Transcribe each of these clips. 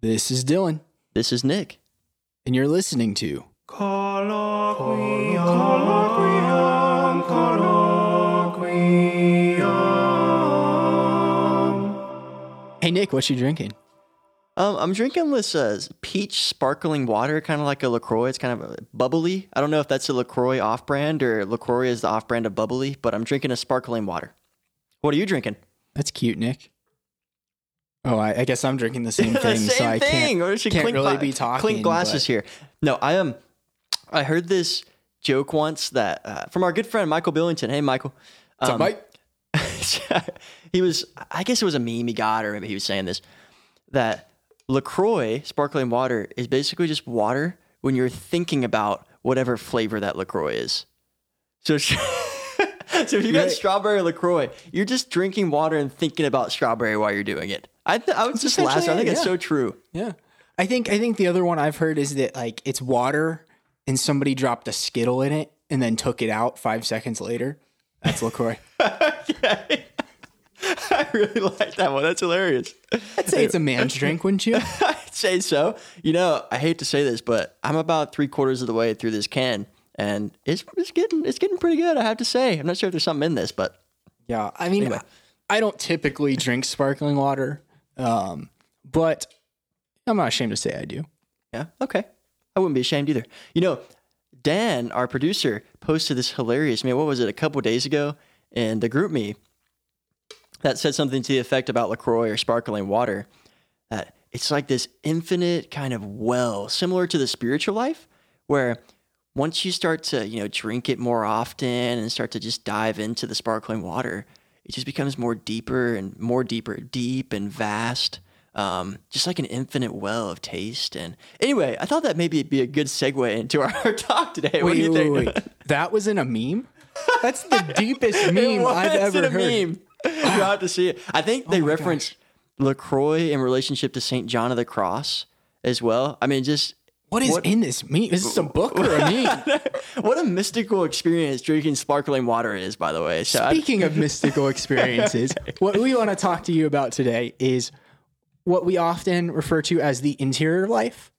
This is Dylan, This is Nick. and you're listening to Hey Nick, what you drinking? Um, I'm drinking this uh, peach sparkling water, kind of like a LaCroix. It's kind of uh, bubbly. I don't know if that's a LaCroix off brand or LaCroix is the off brand of bubbly, but I'm drinking a sparkling water. What are you drinking? That's cute, Nick. Oh, I, I guess I'm drinking the same the thing, same so I thing. can't, Or should can't clink really gla- be talking. Clink glasses but- here. No, I am. I heard this joke once that uh, from our good friend Michael Billington. Hey, Michael. What's up, Um, Mike? he was, I guess it was a meme he got, or maybe he was saying this that LaCroix sparkling water is basically just water when you're thinking about whatever flavor that LaCroix is. So, so if you got strawberry LaCroix, you're just drinking water and thinking about strawberry while you're doing it. I, th- I would just laugh. I think it, it's so true. Yeah. I think I think the other one I've heard is that like it's water and somebody dropped a skittle in it and then took it out five seconds later. That's LaCroix. I really like that one. That's hilarious. I'd say it's a man's drink, wouldn't you? I'd say so. You know, I hate to say this, but I'm about three quarters of the way through this can, and it's it's getting it's getting pretty good. I have to say. I'm not sure if there's something in this, but Yeah. I mean, I don't typically drink sparkling water, um, but I'm not ashamed to say I do. yeah, okay. I wouldn't be ashamed either. You know, Dan, our producer, posted this hilarious man. What was it? A couple days ago in the GroupMe that said something to the effect about Lacroix or sparkling water. That it's like this infinite kind of well, similar to the spiritual life, where once you start to you know drink it more often and start to just dive into the sparkling water, it just becomes more deeper and more deeper, deep and vast. Um, just like an infinite well of taste. And anyway, I thought that maybe it'd be a good segue into our, talk today. what do you think? That was in a meme? That's the deepest meme I've ever heard. Oh meme. You have to see it. I think they reference LaCroix in relationship to St. John of the Cross as well. I mean, just What is in this meme? Is this a book or a meme? what a mystical experience drinking sparkling water is, by the way. So Speaking of mystical experiences, what we want to talk to you about today is what we often refer to as the interior life,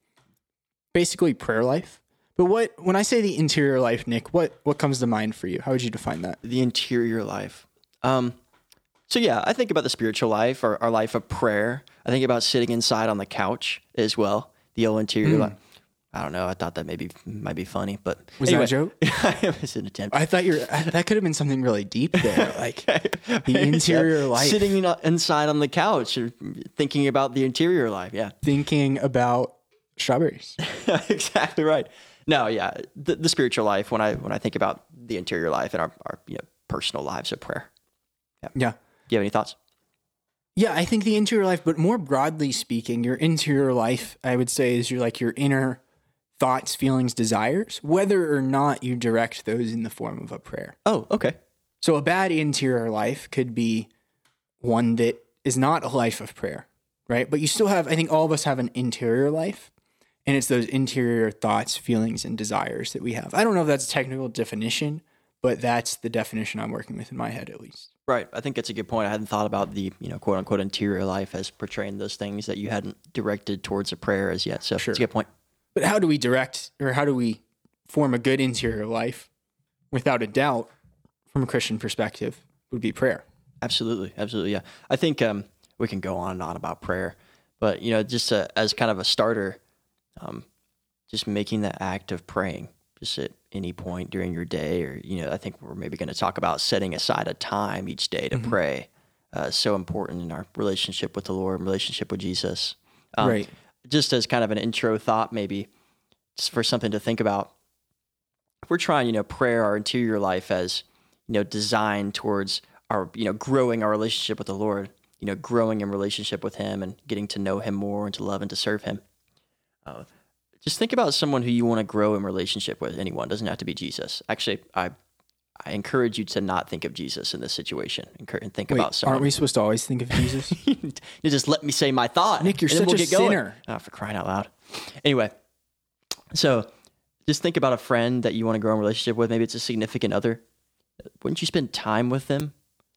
basically prayer life. But what when I say the interior life, Nick, what what comes to mind for you? How would you define that? the interior life. Um, so yeah, I think about the spiritual life, our, our life of prayer. I think about sitting inside on the couch as well. The old interior Hmm. life. I don't know. I thought that maybe might be funny, but Was that a joke? it was an attempt. I thought you're that could have been something really deep there, like the interior life, Sitting inside on the couch, and thinking about the interior life. Yeah, thinking about strawberries. exactly right. No, yeah, the, the spiritual life. When I when I think about the interior life and our, our you know, personal lives of prayer. Yeah. Do you have any thoughts? Yeah, I think the interior life, but more broadly speaking, your interior life, I would say, is your like your inner thoughts, feelings, desires, whether or not you direct those in the form of a prayer. Oh, okay. So a bad interior life could be one that is not a life of prayer, right? But you still have, I think all of us have an interior life, and it's those interior thoughts, feelings, and desires that we have. I don't know if that's a technical definition, but that's the definition I'm working with in my head, at least. Right. I think that's a good point. I hadn't thought about the, you know, quote unquote interior life as portraying those things that you hadn't directed towards a prayer as yet. So Sure. it's a good point. But how do we direct or how do we form a good interior life? Without a doubt, from a Christian perspective, would be prayer. Absolutely. Absolutely. Yeah. I think um, we can go on and on about prayer, but, you know, just uh as kind of a starter, um, just making the act of praying just at any point during your day, or, you know, I think we're maybe going to talk about setting aside a time each day to pray. Uh, so important in our relationship with the Lord, relationship with Jesus. Um, Right. Just as kind of an intro thought, maybe just for something to think about. We're trying, you know, prayer our interior life as, you know, designed towards our, you know, growing our relationship with the Lord, you know, growing in relationship with Him and getting to know Him more and to love and to serve Him. Uh, just think about someone who you want to grow in relationship with. Anyone doesn't have to be Jesus. Actually, I I encourage you to not think of Jesus in this situation. And think Wait, about someone. aren't we supposed to always think of Jesus? you just let me say my thought. Nick, you're such a get sinner. Oh, for crying out loud. Anyway, so just think about a friend that you want to grow in a relationship with. Maybe it's a significant other. Wouldn't you spend time with them?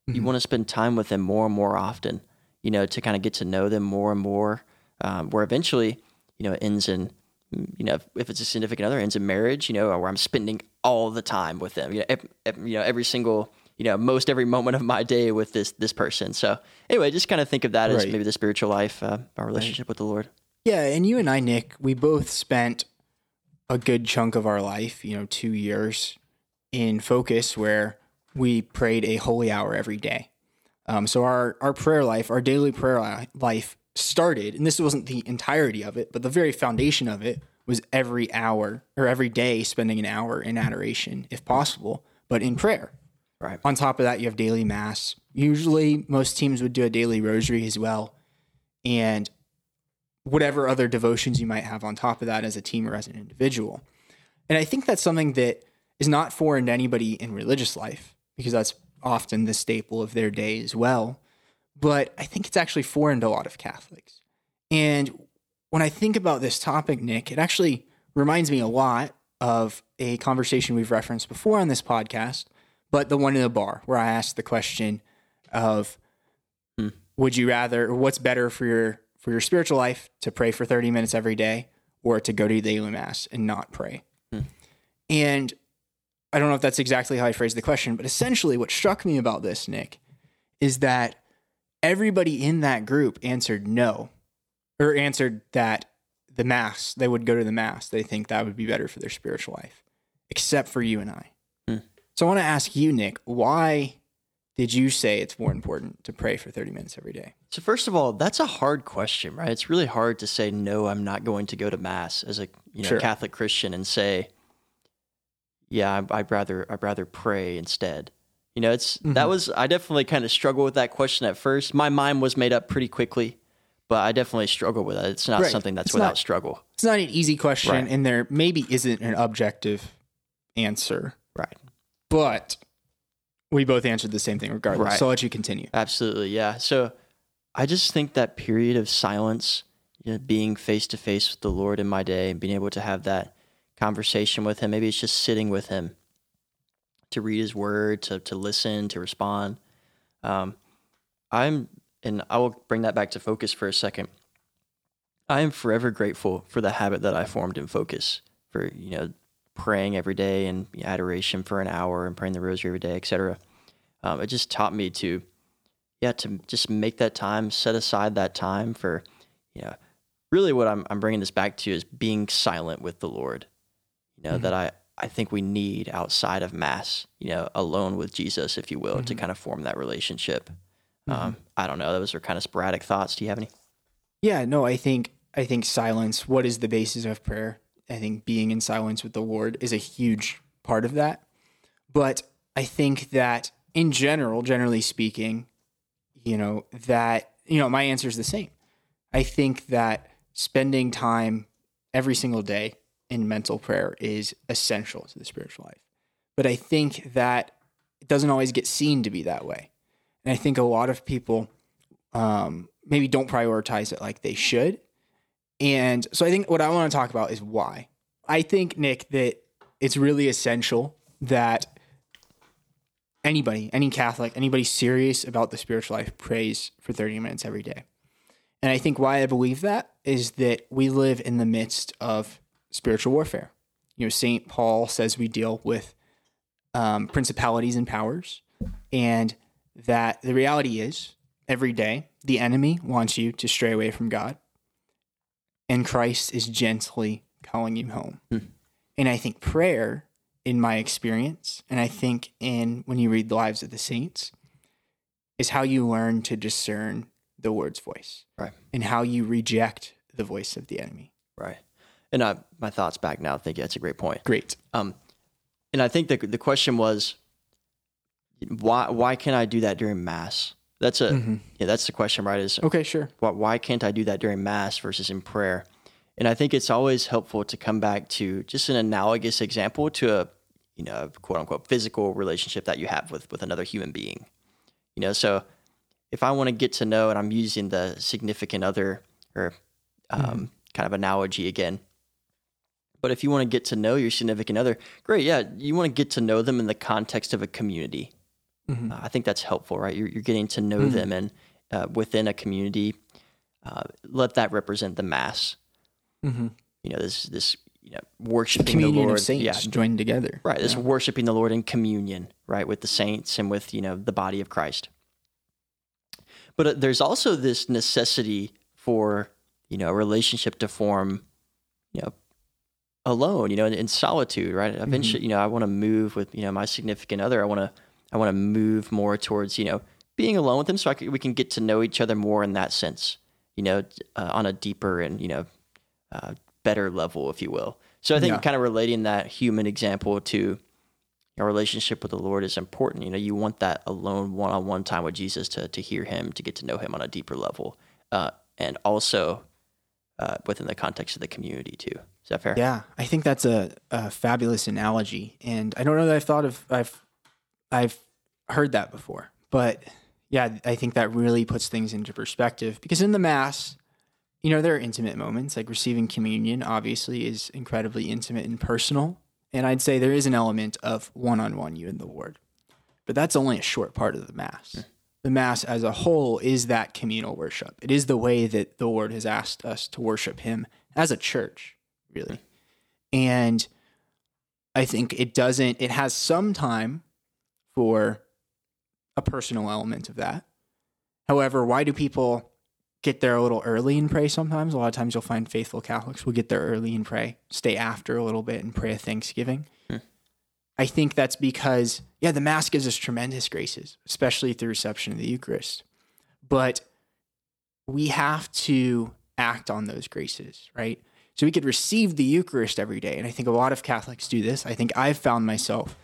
Mm-hmm. You want to spend time with them more and more often, you know, to kind of get to know them more and more. um, where eventually, you know, it ends in, you know, if it's a significant other, ends in marriage, you know, where I'm spending all the time with them, you know, ev- ev- you know, every single, you know, most every moment of my day with this this person. So anyway, just kind of think of that as maybe the spiritual life, uh, our relationship with the Lord. Yeah, and you and I, Nick, we both spent a good chunk of our life, you know, two years in focus where we prayed a holy hour every day. Um, so our our prayer life, our daily prayer life started, and this wasn't the entirety of it, but the very foundation of it was every hour or every day spending an hour in adoration, if possible, but in prayer. Right. On top of that, you have daily mass. Usually, most teams would do a daily rosary as well, and whatever other devotions you might have on top of that as a team or as an individual. And I think that's something that is not foreign to anybody in religious life because that's often the staple of their day as well. But I think it's actually foreign to a lot of Catholics. And when I think about this topic, Nick, it actually reminds me a lot of a conversation we've referenced before on this podcast, but the one in the bar where I asked the question of hmm. would you rather or what's better for your for your spiritual life to pray for 30 minutes every day or to go to the daily mass and not pray? Hmm. And I don't know if that's exactly how I phrased the question, but essentially what struck me about this, Nick, is that everybody in that group answered no, or answered that the mass, they would go to the mass. They think that would be better for their spiritual life, except for you and I. Hmm. So I want to ask you, Nick, why did you say it's more important to pray for 30 minutes every day? So first of all, that's a hard question, right? It's really hard to say no, I'm not going to go to mass as a you know Sure. Catholic Christian and say, yeah, I- I'd rather I'd rather pray instead. You know, it's that was I definitely kind of struggled with that question at first. My mind was made up pretty quickly, but I definitely struggle with it. It's not Right. something that's It's without not- struggle. It's not an easy question, Right. and there maybe isn't an objective answer, Right. but we both answered the same thing regardless. Right. So I'll let you continue. Absolutely, yeah. So I just think that period of silence, you know, being face to face with the Lord in my day, and being able to have that conversation with Him. Maybe it's just sitting with Him to read His Word, to to listen, to respond. Um, I'm, and I will bring that back to focus for a second. I am forever grateful for the habit that I formed in focus for you know praying every day and adoration for an hour and praying the rosary every day, etc. Um, it just taught me to yeah, to just make that time, set aside that time for, you know, really what I'm, I'm bringing this back to is being silent with the Lord. You know, that I, I think we need outside of Mass, you know, alone with Jesus, if you will, to kind of form that relationship. Um, I don't know. Those are kind of sporadic thoughts. Do you have any? Yeah, no, I think I think silence. What is the basis of prayer? I think being in silence with the Lord is a huge part of that. But I think that in general, generally speaking, you know that you know my answer is the same. I think that spending time every single day in mental prayer is essential to the spiritual life. But I think that it doesn't always get seen to be that way. And I think a lot of people um, maybe don't prioritize it like they should. And so I think what I want to talk about is why. I think, Nick, that it's really essential that anybody, any Catholic, anybody serious about the spiritual life prays for 30 minutes every day. And I think why I believe that is that we live in the midst of spiritual warfare. You know, St. Paul says we deal with um, principalities and powers, and that the reality is every day the enemy wants you to stray away from God, and Christ is gently calling you home. And I think prayer, in my experience, and I think in when you read the lives of the saints, is how you learn to discern the Lord's voice Right. and how you reject the voice of the enemy. Right. And I, my thoughts back now. I think that's a great point. Great. Um, and I think the the question was, why why can't I do that during mass? That's a yeah. That's the question, right? Is Okay, sure. why, why can't I do that during mass versus in prayer? And I think it's always helpful to come back to just an analogous example to a you know quote unquote physical relationship that you have with with another human being. You know, so if I want to get to know, and I'm using the significant other or um, kind of analogy again. But if you want to get to know your significant other, great. Yeah, you want to get to know them in the context of a community. Uh, I think that's helpful, right? You're, you're getting to know them and uh, within a community. uh, let that represent the mass. Mm-hmm. You know, this this you know worshiping Communion the Lord. of saints Yeah, joined together. right. This worshiping the Lord in communion, right, with the saints and with you know the body of Christ. But uh, there's also this necessity for you know a relationship to form, you know, alone, you know, in, in solitude, right? Eventually, you know, I want to move with you know my significant other. I want to I want to move more towards you know being alone with them, so can, we can get to know each other more in that sense, you know, uh, on a deeper and you know uh, better level, if you will. So I think Yeah. kind of relating that human example to your relationship with the Lord is important. You know, you want that alone, one-on-one time with Jesus to to hear Him, to get to know Him on a deeper level, uh, and also uh, within the context of the community too. Is that fair? Yeah, I think that's a, a fabulous analogy, and I don't know that I've thought of I've I've heard that before, but yeah, I think that really puts things into perspective because in the mass, you know, there are intimate moments like receiving communion. Obviously, is incredibly intimate and personal, and I'd say there is an element of one-on-one you and the Lord, but that's only a short part of the mass. Hmm. The mass as a whole is that communal worship. It is the way that the Lord has asked us to worship Him as a church really. Hmm. And I think it doesn't, it has some time for a personal element of that. However, why do people get there a little early and pray sometimes? A lot of times you'll find faithful Catholics will get there early and pray, stay after a little bit and pray a Thanksgiving. Hmm. I think that's because, yeah, the Mass gives us tremendous graces, especially through reception of the Eucharist. But we have to act on those graces, right? So we could receive the Eucharist every day. And I think a lot of Catholics do this. I think I've found myself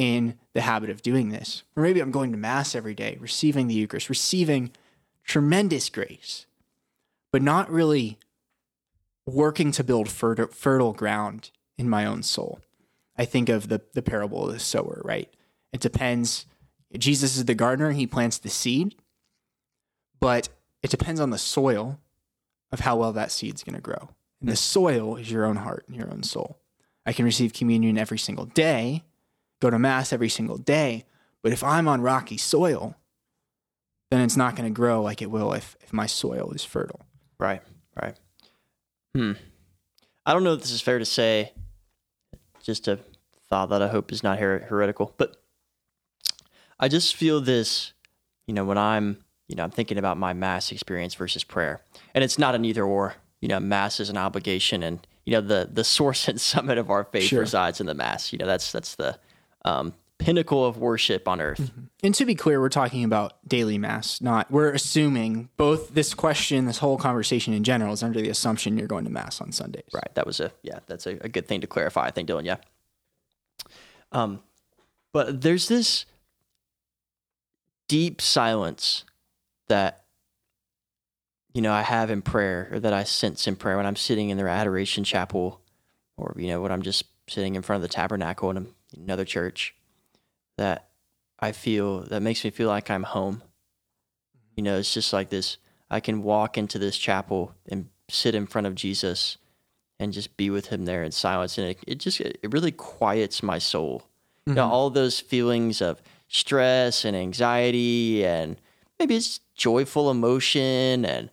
in the habit of doing this. Or maybe I'm going to Mass every day, receiving the Eucharist, receiving tremendous grace, but not really working to build fertile, ground in my own soul. I think of the, the parable of the sower, right? It depends. Jesus is the gardener, he plants the seed, but it depends on the soil of how well that seed's going to grow. And the soil is your own heart and your own soul. I can receive communion every single day, go to Mass every single day, but if I'm on rocky soil, then it's not going to grow like it will if, if my soil is fertile. Right. Right. Hmm. I don't know if this is fair to say. Just a thought that I hope is not her- heretical, but I just feel this. You know, when I'm, you know, I'm thinking about my mass experience versus prayer, and it's not an either or. You know, mass is an obligation, and you know the the source and summit of our faith Sure. resides in the mass. You know, that's that's the um, pinnacle of worship on earth. And to be clear, we're talking about daily mass, not we're assuming both this question, this whole conversation in general is under the assumption you're going to mass on Sundays. Right. That was a yeah. That's a, a good thing to clarify. I think, Dylan. Yeah. Um, but there's this deep silence that you know I have in prayer, or that I sense in prayer when I'm sitting in the adoration chapel, or you know when I'm just sitting in front of the tabernacle in a- another church. That I feel that makes me feel like I'm home. You know, it's just like this. I can walk into this chapel and sit in front of Jesus and just be with him there in silence. And it, it just, it really quiets my soul. You know, all those feelings of stress and anxiety and maybe it's joyful emotion and,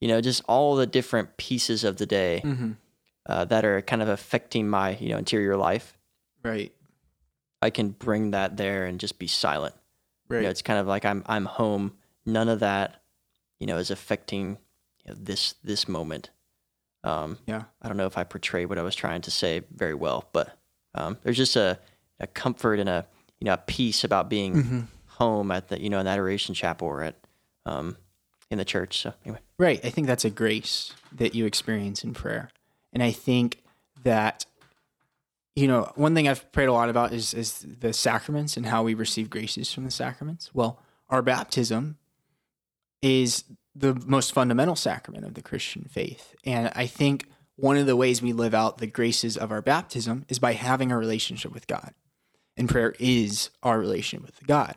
you know, just all the different pieces of the day Mhm. uh, that are kind of affecting my, you know, interior life. Right. I can bring that there and just be silent. Right. You know, it's kind of like I'm I'm home. None of that, you know, is affecting you know, this this moment. Um, yeah. I don't know if I portrayed what I was trying to say very well, but um, there's just a, a comfort and a you know a peace about being Mm-hmm. home at the you know an adoration chapel or at um, in the church. So anyway, Right. I think that's a grace that you experience in prayer. And I think that, you know, one thing I've prayed a lot about is, is the sacraments and how we receive graces from the sacraments. Well, our baptism is the most fundamental sacrament of the Christian faith. And I think one of the ways we live out the graces of our baptism is by having a relationship with God. And prayer is our relationship with God.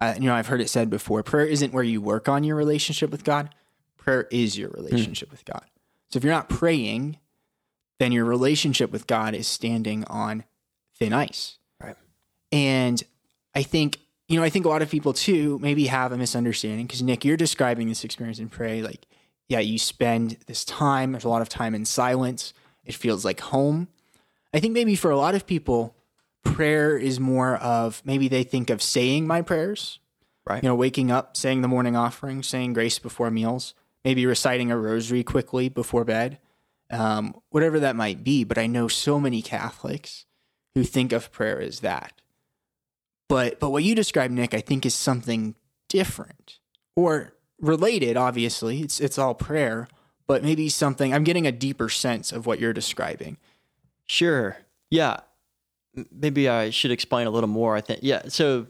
Uh, you know, I've heard it said before prayer isn't where you work on your relationship with God, prayer is your relationship with God. So if you're not praying, then your relationship with God is standing on thin ice. Right. And I think, you know, I think a lot of people too maybe have a misunderstanding because Nick, you're describing this experience in prayer like yeah, you spend this time, there's a lot of time in silence. It feels like home. I think maybe for a lot of people, prayer is more of maybe they think of saying my prayers, Right. you know, waking up, saying the morning offering, saying grace before meals, maybe reciting a rosary quickly before bed, um, whatever that might be. But I know so many Catholics who think of prayer as that. But but what you described, Nick, I think is something different or related. Obviously, it's it's all prayer, but maybe something. I'm getting a deeper sense of what you're describing. Sure. Yeah. Maybe I should explain a little more. I think. Yeah. So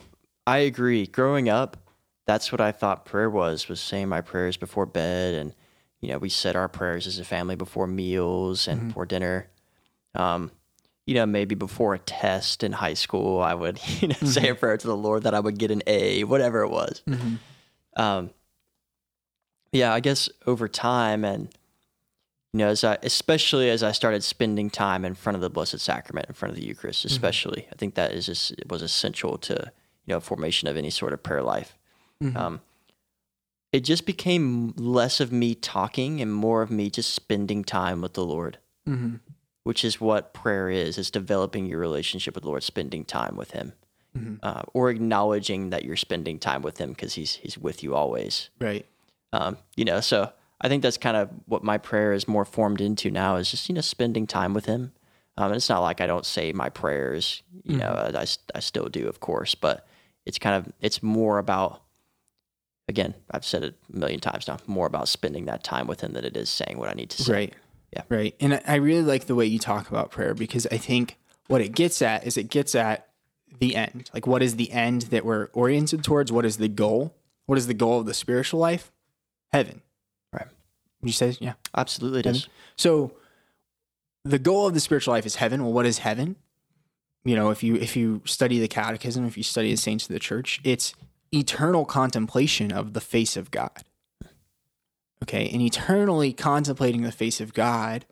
I agree. Growing up, that's what I thought prayer was: was saying my prayers before bed, and you know, we said our prayers as a family before meals and before dinner. Um, you know, maybe before a test in high school, I would you know say a prayer to the Lord that I would get an A, whatever it was. Um, yeah, I guess over time and you know, as I, especially as I started spending time in front of the Blessed Sacrament, in front of the Eucharist, especially, I think that is just, it was essential to you know formation of any sort of prayer life. Um, it just became less of me talking and more of me just spending time with the Lord, Mm-hmm. which is what prayer is: is developing your relationship with the Lord, spending time with Him, uh, or acknowledging that you're spending time with Him because He's He's with you always. Right. Um, you know, so I think that's kind of what my prayer is more formed into now is just, you know, spending time with him. Um, and it's not like I don't say my prayers, you know, I, I still do, of course, but it's kind of, it's more about, again, I've said it a million times now, more about spending that time with him than it is saying what I need to say. Right. Yeah. Right. And I- really like the way you talk about prayer because I think what it gets at is it gets at the end. Like, what is the end that we're oriented towards? What is the goal? What is the goal of the spiritual life? Heaven. Right. You say, yeah. Absolutely it is. So the goal of the spiritual life is heaven. Well, what is heaven? You know, if you if you study the catechism, if you study the saints of the church, it's eternal contemplation of the face of God. Okay, and eternally contemplating the face of God.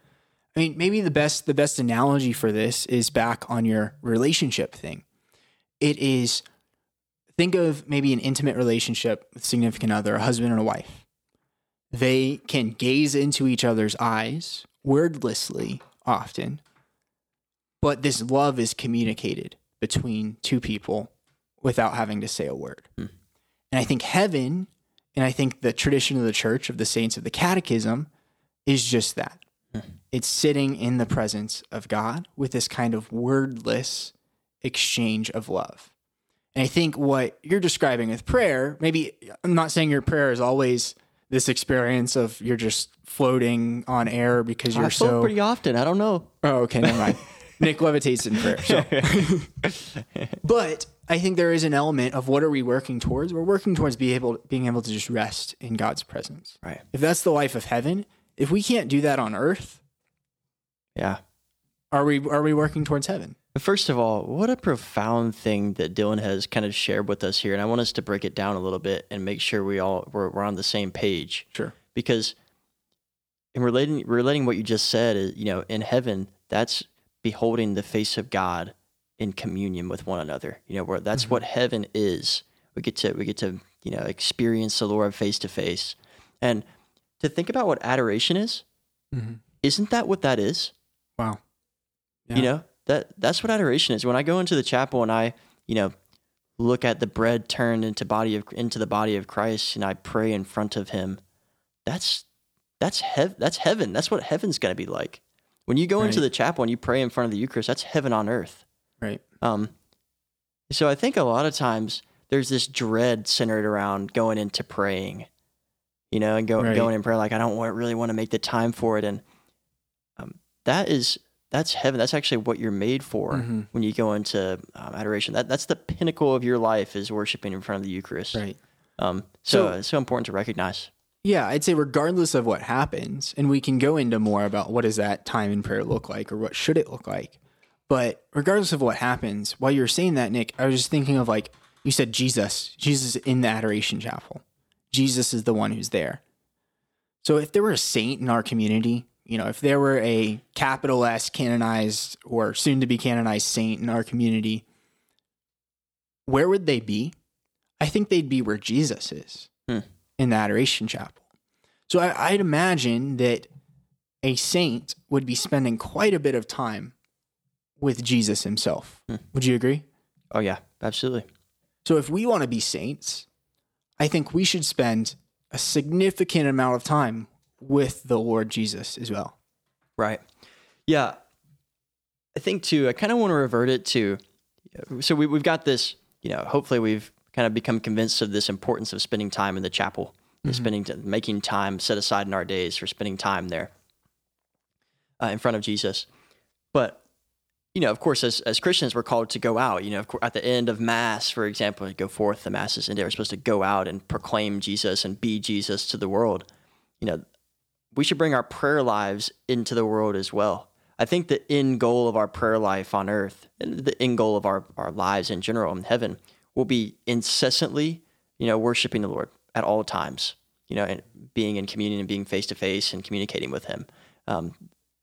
I mean, maybe the best the best analogy for this is back on your relationship thing. It is think of maybe an intimate relationship with significant other, a husband and a wife they can gaze into each other's eyes wordlessly often but this love is communicated between two people without having to say a word hmm. and i think heaven and i think the tradition of the church of the saints of the catechism is just that hmm. it's sitting in the presence of god with this kind of wordless exchange of love and i think what you're describing with prayer maybe i'm not saying your prayer is always this experience of you're just floating on air because you're I float so pretty often. I don't know. Oh, okay, never mind. Nick levitates in prayer. So. but I think there is an element of what are we working towards? We're working towards be able being able to just rest in God's presence. Right. If that's the life of heaven, if we can't do that on earth, Yeah. are we are we working towards heaven? First of all, what a profound thing that Dylan has kind of shared with us here, and I want us to break it down a little bit and make sure we all we're, we're on the same page. Sure. because in relating relating what you just said uh, you know in heaven that's beholding the face of God in communion with one another you know where that's what mm-hmm. heaven is. We get to we get to you know experience the Lord face to face and to think about what adoration is mm-hmm. isn't that what that is? Wow. you know that that's what adoration is. When i go into the chapel and i you know look at the bread turned into body of into the body of christ and i pray in front of him that's that's hev- that's heaven. That's what heaven's going to be like. When you go into the chapel and you pray in front of the eucharist that's heaven on earth Right. um, so I think a lot of times there's this dread centered around going into praying, you know, and go, Right. going in prayer like I don't want, really want to make the time for it, and um, that is that's heaven. That's actually what you're made for Mhm. when you go into um, adoration. That that's the pinnacle of your life is worshiping in front of the Eucharist. Right. Um, so, So- it's so important to recognize. Yeah, I'd say regardless of what happens, and we can go into more about what does that time in prayer look like or what should it look like. But regardless of what happens, while you were saying that, Nick, I was just thinking of like you said Jesus, Jesus in the adoration chapel. Jesus is the one who's there. So if there were a saint in our community, you know, if there were a capital S canonized or soon to be canonized saint in our community, where would they be? I think they'd be where Jesus is Hmm. in the adoration chapel. So I, I'd imagine that a saint would be spending quite a bit of time with Jesus himself. Would you agree? Oh yeah, absolutely. So if we want to be saints, I think we should spend a significant amount of time with the Lord Jesus as well. Right. Yeah. I think too, I kind of want to revert it to, so we, we've got this, you know, hopefully we've kind of become convinced of this importance of spending time in the chapel, mm spending, making time set aside in our days for spending time there uh, in front of Jesus. But, you know, of course, as, as Christians, we're called to go out, you know, at the end of mass, for example, go forth, the masses, and we're supposed to go out and proclaim Jesus and be Jesus to the world. You know, we should bring our prayer lives into the world as well. I think the end goal of our prayer life on earth and the end goal of our, our lives in general in heaven will be incessantly, you know, worshiping the Lord at all times, you know, and being in communion and being face to face and communicating with Him. Um,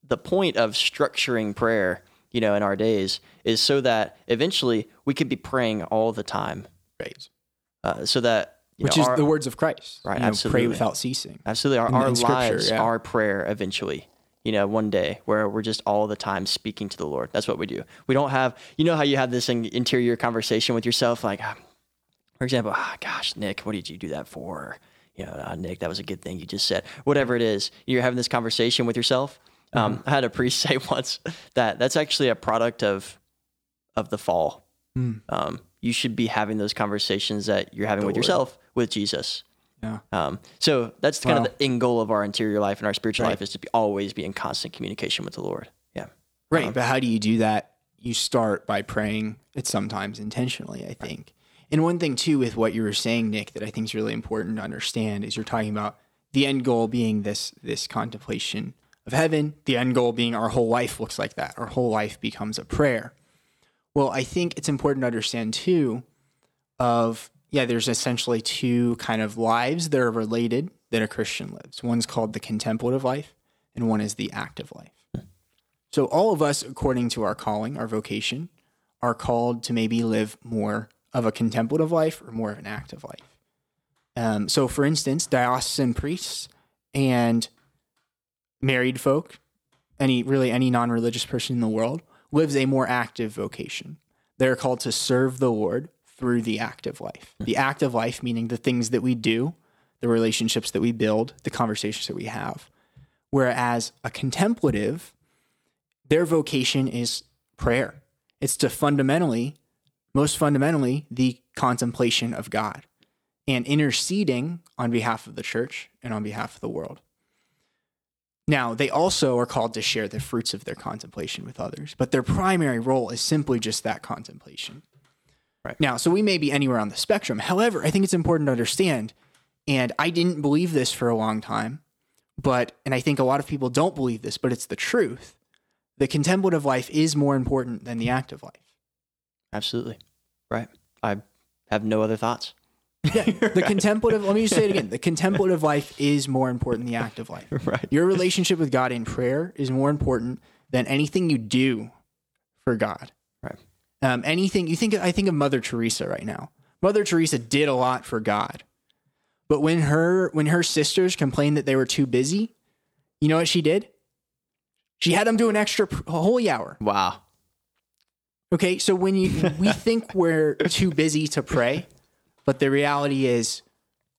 the point of structuring prayer, you know, in our days is so that eventually we could be praying all the time. Right. Uh, so that which know, is our, the words of Christ. Right. You know, absolutely. Pray without ceasing. Absolutely. Our, our lives yeah. are prayer eventually. You know, one day where we're just all the time speaking to the Lord. That's what we do. We don't have, you know, how you have this interior conversation with yourself, like, ah, for example, oh, gosh, Nick, what did you do that for? You know, oh, Nick, that was a good thing you just said. Whatever it is, you're having this conversation with yourself. Um, mm-hmm. I had a priest say once that that's actually a product of of the fall. Mm. Um, you should be having those conversations that you're having the with Lord. yourself with Jesus. Yeah. Um, so that's kind wow. of the end goal of our interior life and our spiritual right. life is to be always be in constant communication with the Lord. Yeah. Right. Um, but how do you do that? You start by praying It's sometimes intentionally, I think. And one thing too with what you were saying, Nick, that I think is really important to understand is you're talking about the end goal being this this contemplation of heaven, the end goal being our whole life looks like that. Our whole life becomes a prayer. Well, I think it's important to understand too of yeah, there's essentially two kind of lives that are related that a Christian lives. One's called the contemplative life, and one is the active life. So, all of us, according to our calling, our vocation, are called to maybe live more of a contemplative life or more of an active life. Um, so, for instance, diocesan priests and married folk, any really any non religious person in the world, lives a more active vocation. They're called to serve the Lord through the active life. Hmm. The active life, meaning the things that we do, the relationships that we build, the conversations that we have. Whereas a contemplative, their vocation is prayer. It's to fundamentally, most fundamentally, the contemplation of God and interceding on behalf of the church and on behalf of the world. Now, they also are called to share the fruits of their contemplation with others, but their primary role is simply just that contemplation. Right. Now, so we may be anywhere on the spectrum. However, I think it's important to understand, and I didn't believe this for a long time, but, and I think a lot of people don't believe this, but it's the truth. The contemplative life is more important than the active life. Absolutely. Right. I have no other thoughts. Yeah, the right. contemplative, let me just say it again. The contemplative life is more important than the active life. Right. Your relationship with God in prayer is more important than anything you do for God. Right. Um, anything you think, I think of Mother Teresa right now. Mother Teresa did a lot for God, but when her when her sisters complained that they were too busy, you know what she did? She had them do an extra holy hour. Wow. Okay, so when you we think we're too busy to pray, but the reality is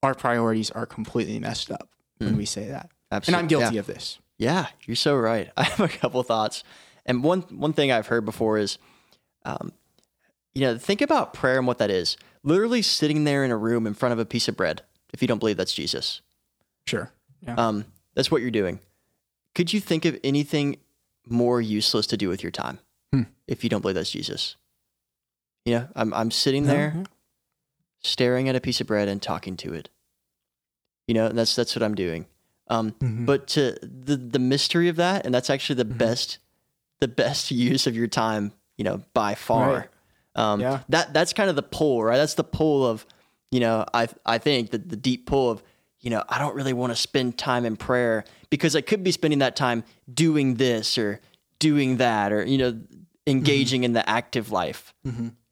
our priorities are completely messed up mm. when we say that. Absolutely. And I'm guilty yeah. of this. Yeah, you're so right. I have a couple thoughts. And one one thing I've heard before is um, you know, think about prayer and what that is. Literally sitting there in a room in front of a piece of bread, if you don't believe that's Jesus. Sure. Yeah. Um, that's what you're doing. Could you think of anything more useless to do with your time hmm. if you don't believe that's Jesus? You know, I'm, I'm sitting there mm-hmm. Staring at a piece of bread and talking to it. You know, and that's, that's what I'm doing. Um, mm-hmm. But to the, the mystery of that, and that's actually the mm-hmm. best, the best use of your time you know, by far. Right. Um, yeah. That that's kind of the pull, right? That's the pull of, you know, I I think that the deep pull of, you know, I don't really want to spend time in prayer because I could be spending that time doing this or doing that or you know engaging mm-hmm. in the active life.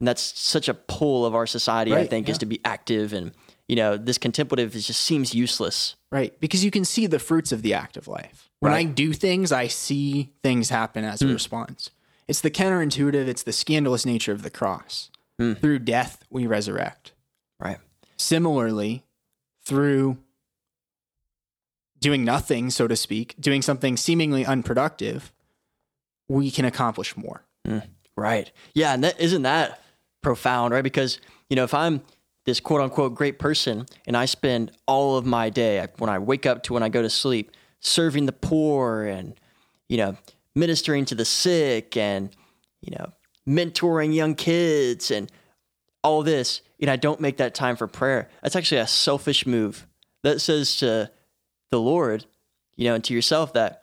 And that's such a pull of our society, right. I think, yeah. is to be active and you know, this contemplative is, just seems useless. Right. Because you can see the fruits of the active life. When I Right. Hmm. do things, I see things happen as a response. It's the counterintuitive, it's the scandalous nature of the cross. Hmm. Through death, we resurrect. Right. Similarly, through doing nothing, so to speak, doing something seemingly unproductive, we can accomplish more. Right. Yeah. And that, isn't that profound, right? Because, you know, if I'm this quote unquote great person and I spend all of my day when I wake up to when I go to sleep serving the poor and, you know, ministering to the sick and, you know, mentoring young kids and all this, and I don't make that time for prayer, that's actually a selfish move. That says to the Lord, you know, and to yourself that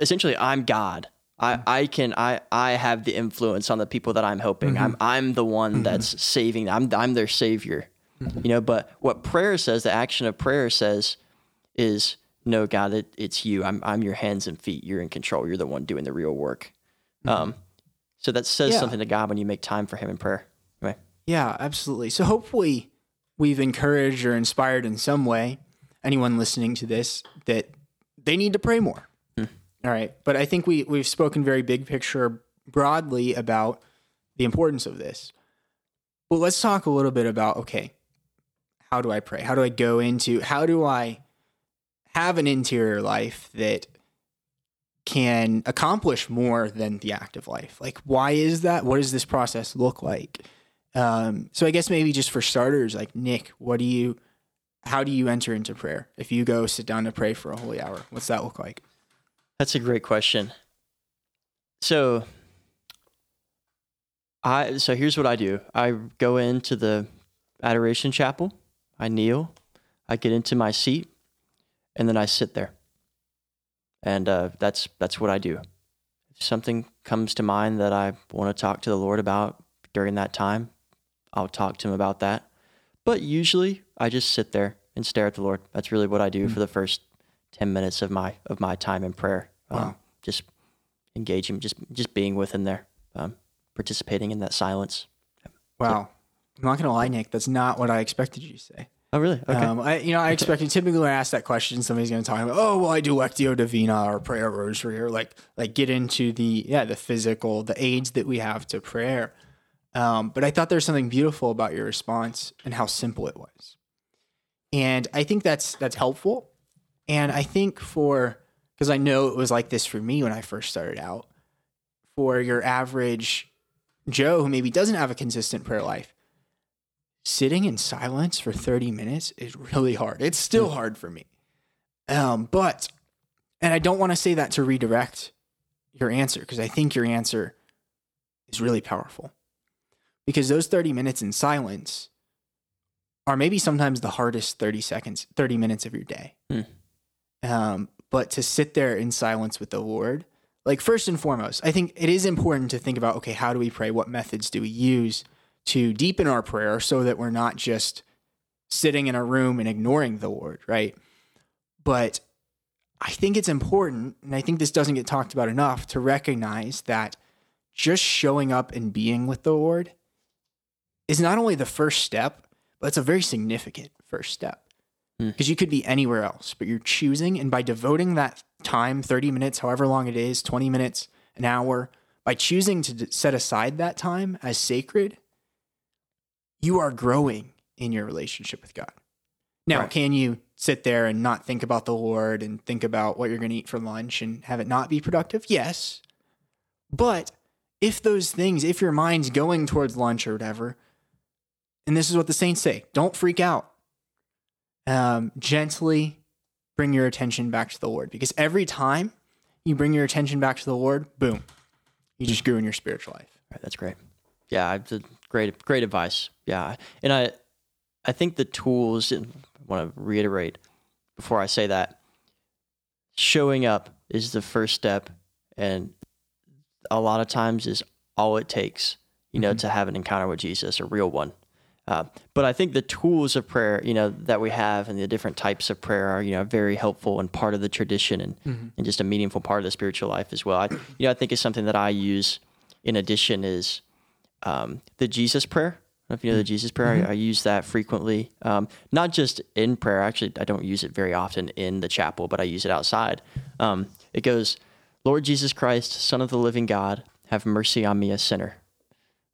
essentially I'm God. I, mm-hmm. I can I I have the influence on the people that I'm helping. I'm mm-hmm. I'm the one mm-hmm. that's saving. I'm I'm their savior. You know, but what prayer says, the action of prayer says is no God, it, it's you. I'm I'm your hands and feet. You're in control. You're the one doing the real work. Um so that says Yeah. something to God when you make time for him in prayer. Right. Yeah, absolutely. So hopefully we've encouraged or inspired in some way anyone listening to this that they need to pray more. All right. But I think we we've spoken very big picture broadly about the importance of this. Well, let's talk a little bit about okay, how do I pray? How do I go into how do I have an interior life that can accomplish more than the active life? Like why is that? What does this process look like? Um, so I guess maybe just for starters, like Nick, what do you, how do you enter into prayer? If you go sit down to pray for a holy hour, what's that look like? That's a great question. So I so here's what I do. I go into the adoration chapel, I kneel, I get into my seat, and then I sit there. And uh, that's that's what I do. If something comes to mind that I want to talk to the Lord about during that time, I'll talk to him about that. But usually I just sit there and stare at the Lord. That's really what I do for the first 10 minutes of my of my time in prayer. Um, Wow. Just engaging, just just being with him there, um, participating in that silence. Wow. I'm not gonna lie, Nick. That's not what I expected you to say. Oh, really? Okay. Um, I, you know, I expected typically when I ask that question, somebody's going to talk about, oh, well, I do Lectio Divina or prayer rosary or like, like get into the, yeah, the physical, the aids that we have to prayer. Um, but I thought there's something beautiful about your response and how simple it was. And I think that's, that's helpful. And I think for, because I know it was like this for me when I first started out, for your average Joe who maybe doesn't have a consistent prayer life, sitting in silence for 30 minutes is really hard. It's still hard for me. Um, but, and I don't want to say that to redirect your answer because I think your answer is really powerful. Because those 30 minutes in silence are maybe sometimes the hardest 30 seconds, 30 minutes of your day. Hmm. Um, but to sit there in silence with the Lord, like first and foremost, I think it is important to think about okay, how do we pray? What methods do we use to deepen our prayer so that we're not just sitting in a room and ignoring the Lord, right? But I think it's important, and I think this doesn't get talked about enough, to recognize that just showing up and being with the Lord is not only the first step, but it's a very significant first step. Hmm. Because you could be anywhere else, but you're choosing, and by devoting that time 30 minutes, however long it is, 20 minutes, an hour by choosing to d- set aside that time as sacred, you are growing in your relationship with God. Now, Right. can you sit there and not think about the Lord and think about what you're going to eat for lunch and have it not be productive? Yes. But if those things, if your mind's going towards lunch or whatever, and this is what the saints say don't freak out. Um, gently bring your attention back to the Lord because every time you bring your attention back to the Lord, boom, you just grew in your spiritual life. Right, that's great. Yeah, great great advice. Yeah, and I I think the tools. I want to reiterate before I say that showing up is the first step, and a lot of times is all it takes. You know, to have an encounter with Jesus, a real one. Uh, but I think the tools of prayer, you know, that we have and the different types of prayer are, you know, very helpful and part of the tradition and, and just a meaningful part of the spiritual life as well. I, you know, I think it's something that I use in addition is um, the Jesus prayer. don't know if you know the Jesus prayer. I, I use that frequently, um, not just in prayer. Actually, I don't use it very often in the chapel, but I use it outside. Um, it goes, Lord Jesus Christ, Son of the living God, have mercy on me, a sinner.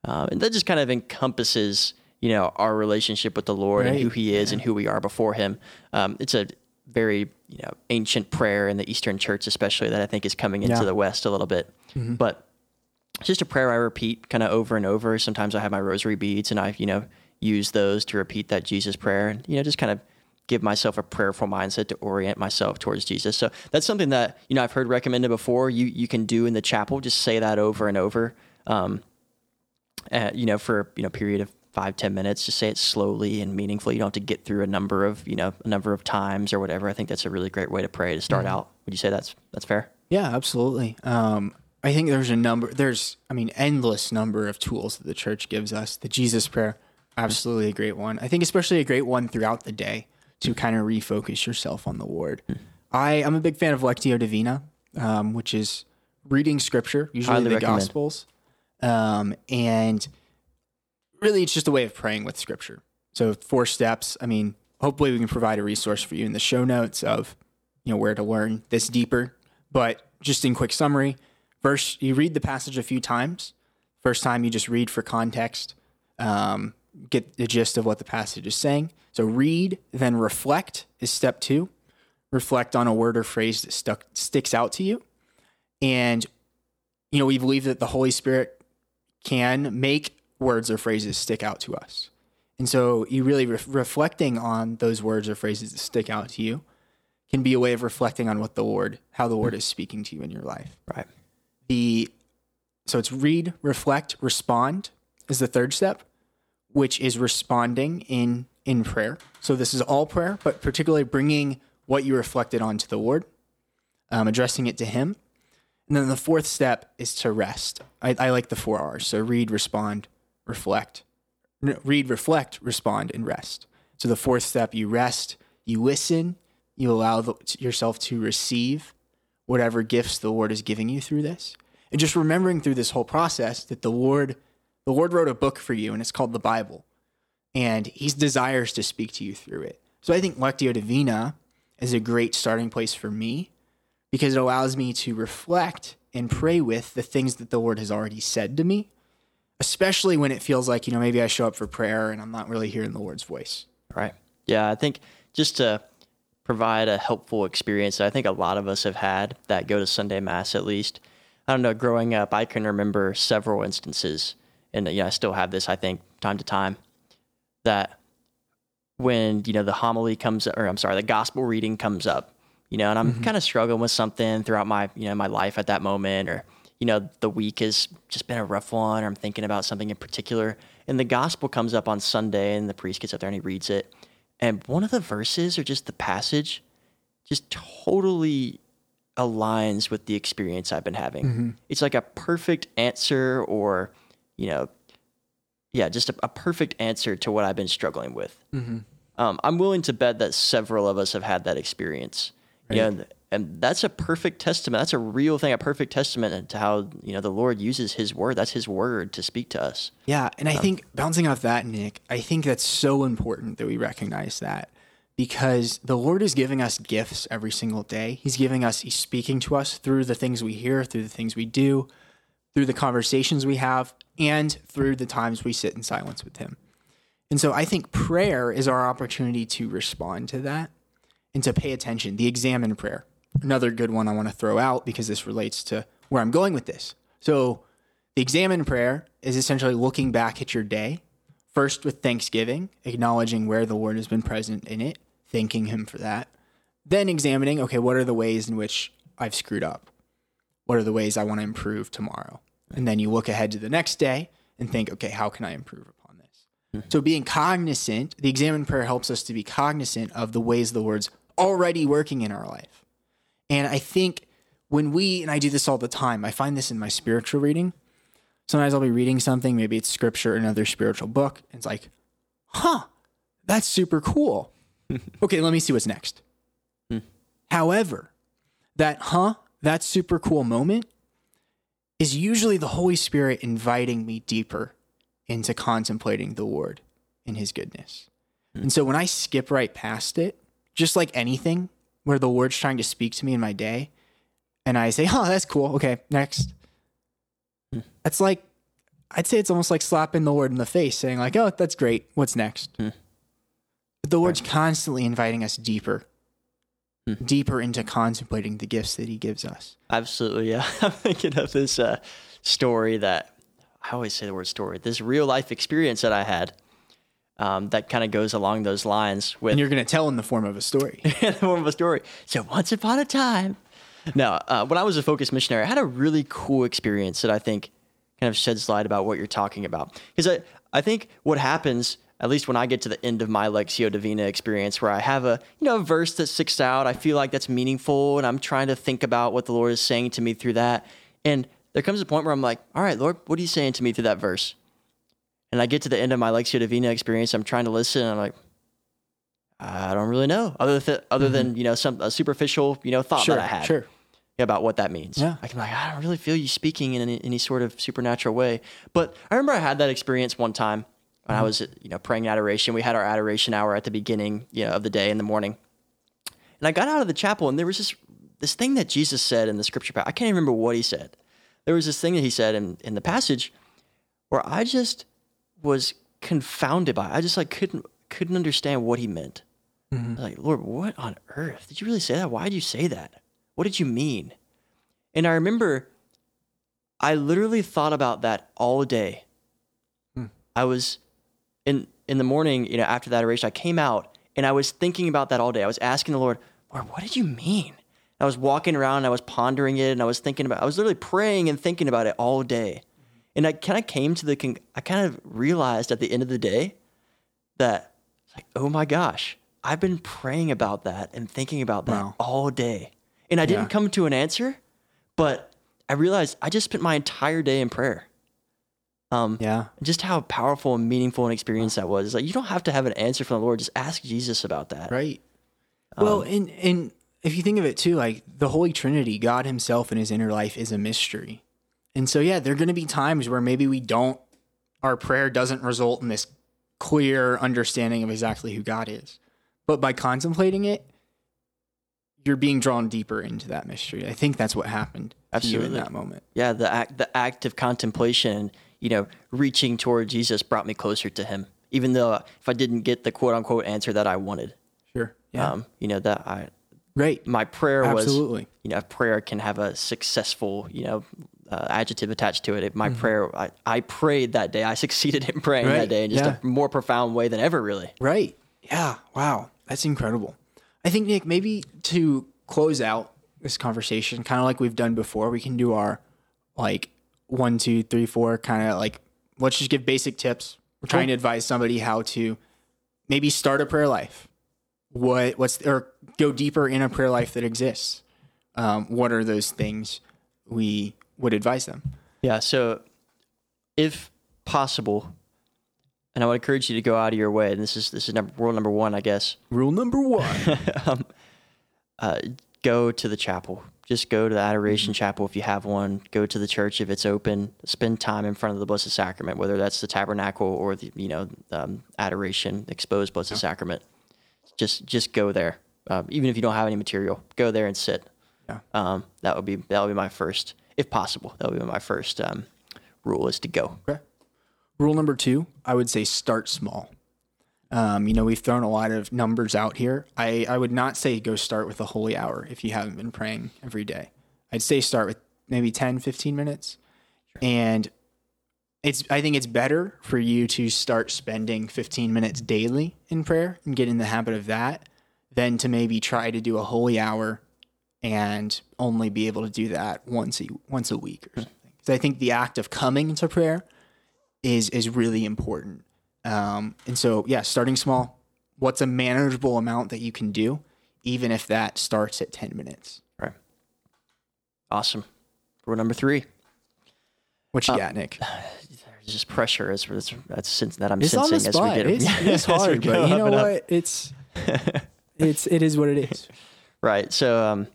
Um, and that just kind of encompasses, you know, our relationship with the Lord and who He is and who we are before Him. Um, it's a very, you know, ancient prayer in the Eastern Church, especially that I think is coming into Yeah. the West a little bit. But it's just a prayer I repeat kind of over and over. Sometimes I have my rosary beads and I, you know, use those to repeat that Jesus prayer and, you know, just kind of give myself a prayerful mindset to orient myself towards Jesus. So that's something that, you know, I've heard recommended before. You, you can do in the chapel, just say that over and over. Um, uh, you know, for, you know, period of five, 10 minutes, just say it slowly and meaningfully. You don't have to get through a number of, you know, a number of times or whatever. I think that's a really great way to pray to start out. Would you say that's, that's fair? Yeah, absolutely. Um, I think there's a number, there's, I mean, endless number of tools that the church gives us. The Jesus prayer, absolutely a great one. I think especially a great one throughout the day to kind of refocus yourself on the Lord. I, I'm a big fan of Lectio Divina, um, which is reading scripture, usually Highly the recommend. Gospels. Um, and really, it's just a way of praying with scripture. So, four steps. I mean, hopefully, we can provide a resource for you in the show notes of, you know, where to learn this deeper. But just in quick summary, first, you read the passage a few times. First time, you just read for context, um, get the gist of what the passage is saying. So, read, then reflect is step two. Reflect on a word or phrase that stuck sticks out to you. And, you know, we believe that the Holy Spirit can make words or phrases stick out to us. And so you really re- reflecting on those words or phrases that stick out to you can be a way of reflecting on what the Lord, how the Lord is speaking to you in your life. Right. The so it's read, reflect, respond is the third step, which is responding in in prayer. So this is all prayer, but particularly bringing what you reflected on to the Lord, um, addressing it to Him, and then the fourth step is to rest. I, I like the four R's. So read, respond, reflect. Read, reflect, respond, and rest. So the fourth step, you rest, you listen, you allow the, yourself to receive whatever gifts the Lord is giving you through this. And just remembering through this whole process that the Lord, the Lord wrote a book for you, and it's called the Bible, and He desires to speak to you through it. So I think Lectio Divina is a great starting place for me because it allows me to reflect and pray with the things that the Lord has already said to me, especially when it feels like, you know, maybe I show up for prayer and I'm not really hearing the Lord's voice. Right. Yeah, I think just to provide a helpful experience that I think a lot of us have had that go to Sunday Mass at least. I don't know, growing up, I can remember several instances, and yeah, I still have this, I think, time to time, that when, you know, the homily comes or I'm sorry, the gospel reading comes up, you know, and I'm mm-hmm. kind of struggling with something throughout my, you know, my life at that moment, or, you know, the week has just been a rough one, or I'm thinking about something in particular. And the gospel comes up on Sunday, and the priest gets up there and he reads it. And one of the verses, or just the passage, just totally aligns with the experience I've been having. It's like a perfect answer, or, you know, yeah, just a, a perfect answer to what I've been struggling with. Um, I'm willing to bet that several of us have had that experience. Yeah, and, and that's a perfect testament. That's a real thing, a perfect testament to how you know the Lord uses His word. That's His word to speak to us. Yeah, and I um, think bouncing off that, Nick, I think that's so important that we recognize that because the Lord is giving us gifts every single day. He's giving us, He's speaking to us through the things we hear, through the things we do, through the conversations we have, and through the times we sit in silence with Him. And so I think prayer is our opportunity to respond to that and to pay attention. The examine prayer, another good one I want to throw out because this relates to where I'm going with this. So, the examine prayer is essentially looking back at your day, first with thanksgiving, acknowledging where the Lord has been present in it, thanking Him for that. Then examining, okay, what are the ways in which I've screwed up? What are the ways I want to improve tomorrow? And then you look ahead to the next day and think, okay, how can I improve upon this? Mm-hmm. So being cognizant, the examine prayer helps us to be cognizant of the ways the Lord's already working in our life. And I think when we, and I do this all the time, I find this in my spiritual reading. Sometimes I'll be reading something, maybe it's scripture, or another spiritual book. And it's like, huh, that's super cool. okay, let me see what's next. Hmm. However, that huh, that's super cool moment is usually the Holy Spirit inviting me deeper into contemplating the Lord in his goodness. Hmm. And so when I skip right past it, just like anything where the word's trying to speak to me in my day, and I say, oh, that's cool. Okay, next. That's like, I'd say it's almost like slapping the word in the face, saying, like, oh, that's great. What's next? Hmm. But the Lord's constantly inviting us deeper, deeper into contemplating the gifts that he gives us. Absolutely, yeah. I'm thinking of this uh, story that I always say the word story. This real life experience that I had um, that kind of goes along those lines with And you're going to tell in the form of a story. in the form of a story. So once upon a time. No, uh, when I was a focus missionary, I had a really cool experience that I think kind of sheds light about what you're talking about. Because I, I think what happens, at least when I get to the end of my Lectio Divina experience, where I have a you know a verse that sticks out, I feel like that's meaningful, and I'm trying to think about what the Lord is saying to me through that. And there comes a point where I'm like, all right, Lord, what are you saying to me through that verse? And I get to the end of my Lectio Divina experience, I'm trying to listen, and I'm like, I don't really know, other than other than mm-hmm. you know some a superficial you know thought sure, that I had sure. about what that means. Yeah. I can like, I don't really feel you speaking in any, any sort of supernatural way. But I remember I had that experience one time when I mm-hmm. was, you know, praying adoration. We had our adoration hour at the beginning, you know, of the day in the morning. And I got out of the chapel and there was this this thing that Jesus said in the scripture. I can't even remember what he said. There was this thing that he said in, in the passage where I just was confounded by it. I just like couldn't couldn't understand what he meant. Was Like, Lord, what on earth? Did you really say that? Why did you say that? What did you mean? And I remember I literally thought about that all day. Hmm. I was in in the morning, you know, after that adoration, I came out and I was thinking about that all day. I was asking the Lord, Lord, what did you mean? I was walking around and I was pondering it and I was thinking about I was literally praying and thinking about it all day. And I kind of came to the con- I kind of realized at the end of the day that like, oh my gosh, I've been praying about that and thinking about that Wow. all day. And I didn't Yeah. come to an answer, but I realized I just spent my entire day in prayer. Um, Yeah. just how powerful and meaningful an experience that was. It's like you don't have to have an answer from the Lord. Just ask Jesus about that. Right. Well, and and if you think of it too, like the Holy Trinity, God Himself in His inner life is a mystery, and so yeah, there are going to be times where maybe we don't, our prayer doesn't result in this clear understanding of exactly who God is, but by contemplating it, you're being drawn deeper into that mystery. I think that's what happened Absolutely. in that moment. Yeah, the act, the act of contemplation, you know, reaching toward Jesus brought me closer to Him. Even though if I didn't get the quote unquote answer that I wanted, Sure. Yeah. um, you know, that I right. my prayer was Absolutely. you know, prayer can have a successful, you know, uh, adjective attached to it. My prayer, I, I prayed that day. I succeeded in praying Mm-hmm. Right, that day in just yeah. a more profound way than ever, really. Right. Yeah. Wow. That's incredible. I think, Nick, maybe to close out this conversation, kind of like we've done before, we can do our like one, two, three, four, kind of like let's just give basic tips. We're trying to advise somebody how to maybe start a prayer life. What, what's, or go deeper in a prayer life that exists. Um, what are those things we would advise them? Yeah. So, if possible, and I would encourage you to go out of your way. And this is this is number, rule number one, I guess. Rule number one. uh, go to the chapel. Just go to the adoration chapel if you have one. Go to the church if it's open. Spend time in front of the Blessed Sacrament, whether that's the tabernacle or the you know um, adoration, exposed Blessed Sacrament. Just just go there. Um, even if you don't have any material, go there and sit. Yeah. Um, that would be that would be my first, if possible. That would be my first um, rule is to go. Okay. Rule number two, I would say start small. Um, you know, we've thrown a lot of numbers out here. I, I would not say go start with a holy hour if you haven't been praying every day. I'd say start with maybe 10, 15 minutes. And it's I think it's better for you to start spending 15 minutes daily in prayer and get in the habit of that than to maybe try to do a holy hour and only be able to do that once a once a week or something. Because I think the act of coming to prayer is is really important. Um, and so, yeah, starting small. What's a manageable amount that you can do, even if that starts at ten minutes? Right. Awesome. Rule number three. What you got, Nick? There's just pressure as that's, that I'm It's on sensing as we get It's, it's hard, but you know and up. what? It's it's it is what it is. Right. So, um,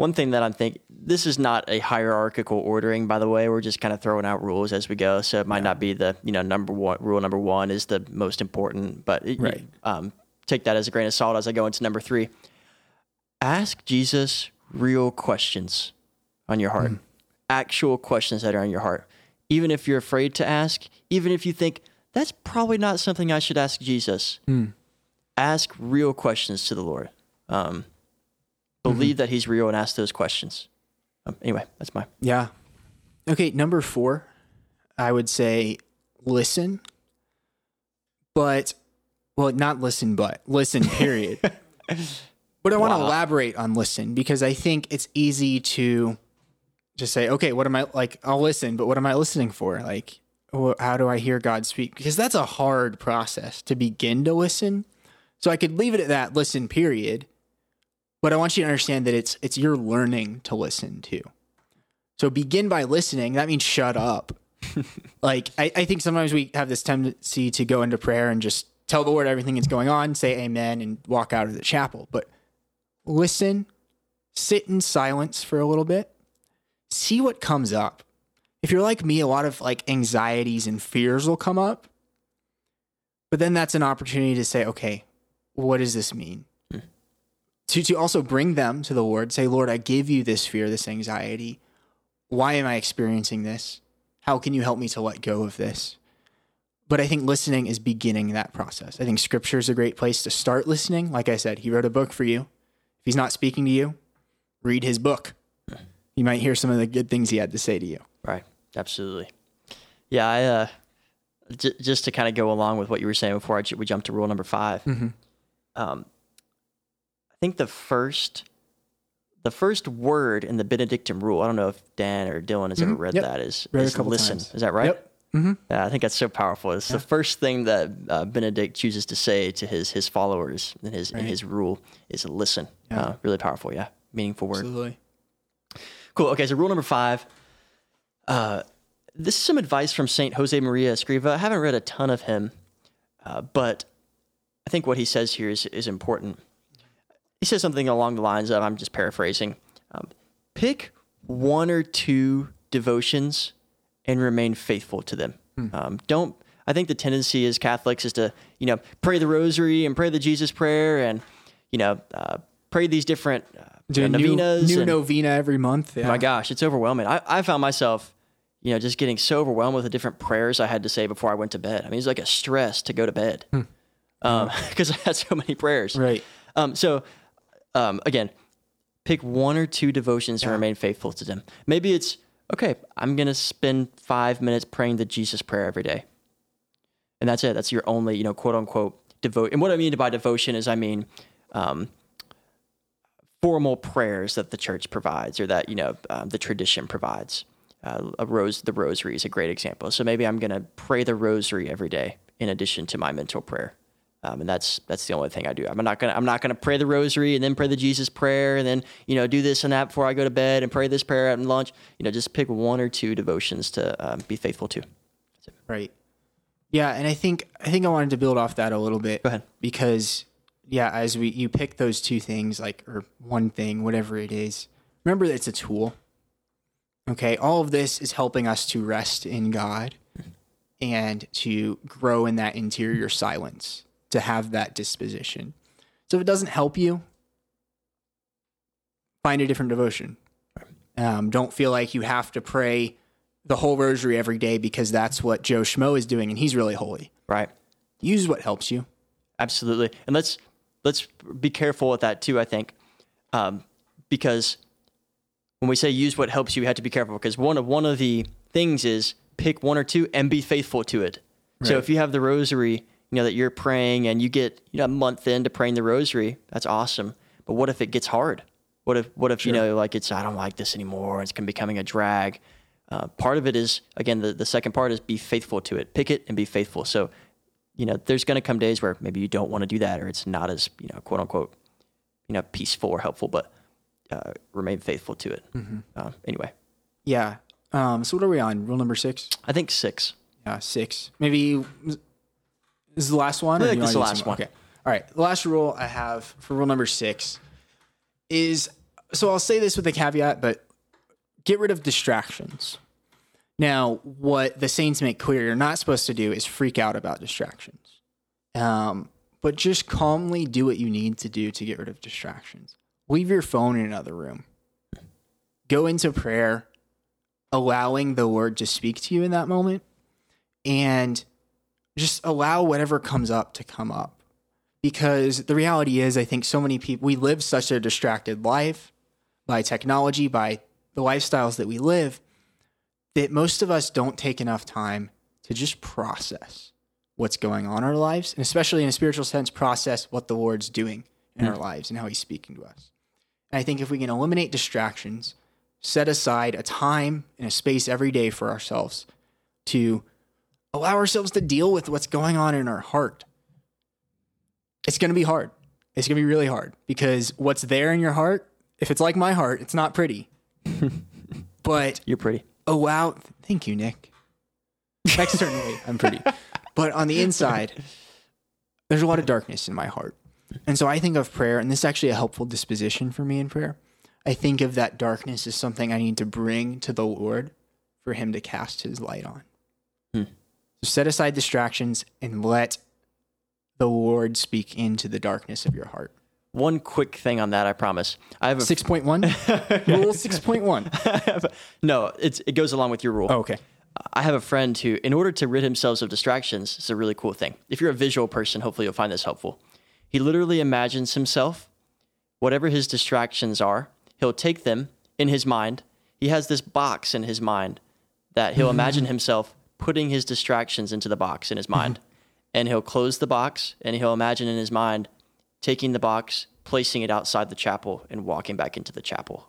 one thing that I'm thinking, this is not a hierarchical ordering, by the way. We're just kind of throwing out rules as we go. So it might not be the, you know, number one, rule number one is the most important, but it, Right. um, take that as a grain of salt as I go into number three. Ask Jesus real questions on your heart, actual questions that are on your heart. Even if you're afraid to ask, even if you think that's probably not something I should ask Jesus, ask real questions to the Lord. Um, believe that He's real and ask those questions. Um, anyway, that's my Yeah. Okay, number four, I would say listen, but, well, not listen, but listen, period. but I want to Wow. elaborate on listen because I think it's easy to just say, okay, what am I like? I'll listen, but what am I listening for? Like, how do I hear God speak? Because that's a hard process to begin to listen. So I could leave it at that, listen, period. But I want you to understand that it's it's your learning to listen too. So begin by listening. That means shut up. like I, I think sometimes we have this tendency to go into prayer and just tell the Lord everything that's going on, say amen, and walk out of the chapel. But listen, sit in silence for a little bit, see what comes up. If you're like me, a lot of like anxieties and fears will come up. But then that's an opportunity to say, okay, what does this mean? To, to also bring them to the Lord, say, Lord, I give you this fear, this anxiety. Why am I experiencing this? How can you help me to let go of this? But I think listening is beginning that process. I think scripture is a great place to start listening. Like I said, he wrote a book for you. If he's not speaking to you, read his book. You might hear some of the good things he had to say to you. Right. Absolutely. Yeah. I, uh, j- just to kind of go along with what you were saying before I j- we jumped to rule number 5 Mhm. Um, think the first, the first word in the Benedictine rule. I don't know if Dan or Dylan has ever read Yep. that. Is, Read is listen. times. Is that right? Yep. Mhm. Yeah, I think that's so powerful. It's the first thing that uh, Benedict chooses to say to his his followers in his in Right. his rule is listen. Yeah. Uh, really powerful. Yeah, meaningful word. Absolutely. Cool. Okay, so rule number five. Uh, this is some advice from Saint Jose Maria Escriva. I haven't read a ton of him, uh, but I think what he says here is is important. He says something along the lines of, I'm just paraphrasing, um, pick one or two devotions and remain faithful to them. Um, don't. I think the tendency as Catholics is to, you know, pray the Rosary and pray the Jesus Prayer and, you know, uh, pray these different uh, Do a new, novenas. new and- novena every month. Yeah. my gosh, it's overwhelming. I, I found myself, you know, just getting so overwhelmed with the different prayers I had to say before I went to bed. I mean, it's like a stress to go to bed because I had so many prayers. Right. Um, so, um, again, pick one or two devotions and remain faithful to them. Maybe it's okay. I'm gonna spend five minutes praying the Jesus prayer every day, and that's it. That's your only, you know, quote unquote devote. And what I mean by devotion is, I mean. Um, formal prayers that the church provides or that you know um, the tradition provides. Uh, a rose, the rosary is a great example. So maybe I'm going to pray the rosary every day in addition to my mental prayer, um, and that's that's the only thing I do. I'm not gonna I'm not gonna pray the rosary and then pray the Jesus prayer and then you know do this and that before I go to bed and pray this prayer at lunch. You know, just pick one or two devotions to um, be faithful to. Right. Yeah, and I think I think I wanted to build off that a little bit. Go ahead. Because yeah, as we you pick those two things, like or one thing, whatever it is, remember that it's a tool. Okay, all of this is helping us to rest in God and to grow in that interior silence, to have that disposition. So if it doesn't help you, find a different devotion. Um, don't feel like you have to pray the whole rosary every day because that's what Joe Schmo is doing and he's really holy. Right. Use what helps you. Absolutely, and let's let's be careful with that too. I think um, because when we say use what helps you, you have to be careful because one of one of the things is pick one or two and be faithful to it. So if you have the rosary, you know that you're praying and you get you know a month into praying the rosary, that's awesome. But what if it gets hard? What if what if you know like it's I don't like this anymore? It's becoming a drag. Uh, part of it is again the the second part is be faithful to it. Pick it and be faithful. So you know, there's going to come days where maybe you don't want to do that, or it's not as you know, quote unquote, you know, peaceful or helpful, but uh, remain faithful to it. Uh, anyway, Yeah. Um, so what are we on? Rule number six? I think six. Yeah, six. Maybe this is the last one? I think this is the last one. Okay. All right. The last rule I have for rule number six is so I'll say this with a caveat, but get rid of distractions. Now, what the saints make clear you're not supposed to do is freak out about distractions. Um, but just calmly do what you need to do to get rid of distractions. Leave your phone in another room. Go into prayer, allowing the Lord to speak to you in that moment, and just allow whatever comes up to come up. Because the reality is, I think so many people, we live such a distracted life by technology, by the lifestyles that we live, that most of us don't take enough time to just process what's going on in our lives, and especially in a spiritual sense, process what the Lord's doing in our hmm. lives and how He's speaking to us. And I think if we can eliminate distractions, set aside a time and a space every day for ourselves to allow ourselves to deal with what's going on in our heart, it's going to be hard. It's going to be really hard because what's there in your heart, if it's like my heart, it's not pretty. but You're pretty. allow thank you nick externally i'm pretty but on the inside there's a lot of darkness in my heart and so i think of prayer and this is actually a helpful disposition for me in prayer i think of that darkness as something i need to bring to the lord for him to cast his light on Hmm. So set aside distractions and let the lord speak into the darkness of your heart One quick thing on that, I promise. I have a 6.1 rule 6.1 no. It's it goes along with your rule. oh, okay I have a friend who, in order to rid himself of distractions, it's a really cool thing. If you're a visual person, hopefully you'll find this helpful. He literally imagines himself, whatever his distractions are, he'll take them in his mind. He has this box in his mind that he'll mm-hmm. imagine himself putting his distractions into the box in his mind. And he'll close the box and he'll imagine in his mind taking the box, placing it outside the chapel, and walking back into the chapel.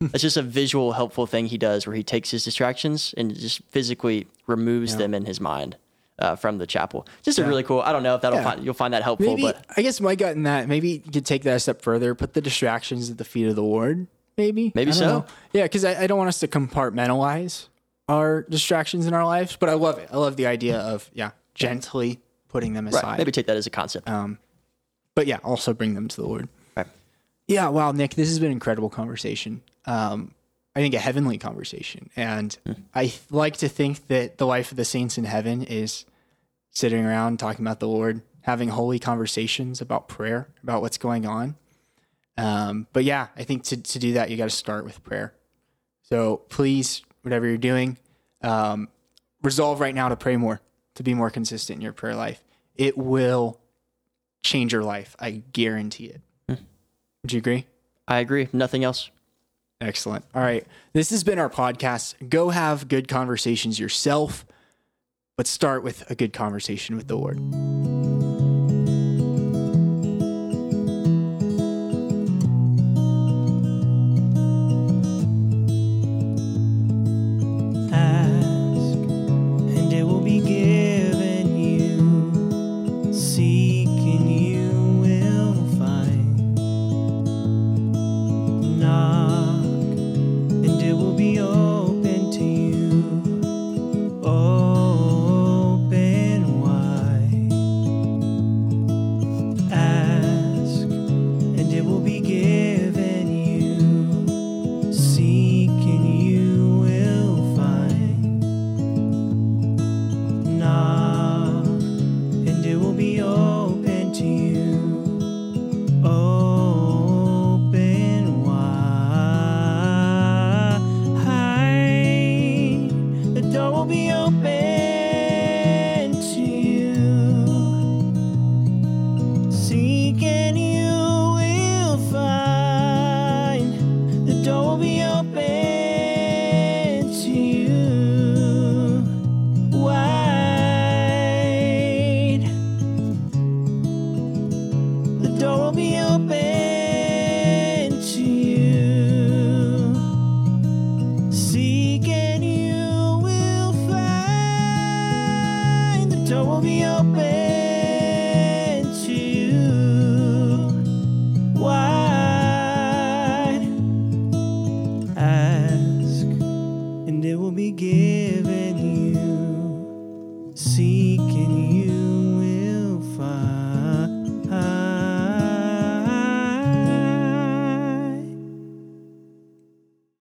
That's just a visual, helpful thing he does where he takes his distractions and just physically removes them in his mind uh, from the chapel. Just a really cool. I don't know if that'll Yeah. find you'll find that helpful, Maybe but I guess my gut in that maybe you could take that a step further, put the distractions at the feet of the Lord. Maybe, Maybe so. know. Yeah, because I, I don't want us to compartmentalize our distractions in our lives, but I love it. I love the idea of yeah, gently putting them aside. right, maybe take that as a concept. Um, but yeah, also bring them to the Lord. Right. Yeah, wow, Nick, this has been an incredible conversation. Um, I think a heavenly conversation, and I like to think that the life of the saints in heaven is sitting around talking about the Lord, having holy conversations about prayer, about what's going on. Um, but yeah, I think to to do that, you got to start with prayer. So please, whatever you're doing, um, resolve right now to pray more, to be more consistent in your prayer life. It will change your life. I guarantee it. Would you agree? I agree. Nothing else. Excellent. All right. This has been our podcast. Go have good conversations yourself, but start with a good conversation with the Lord.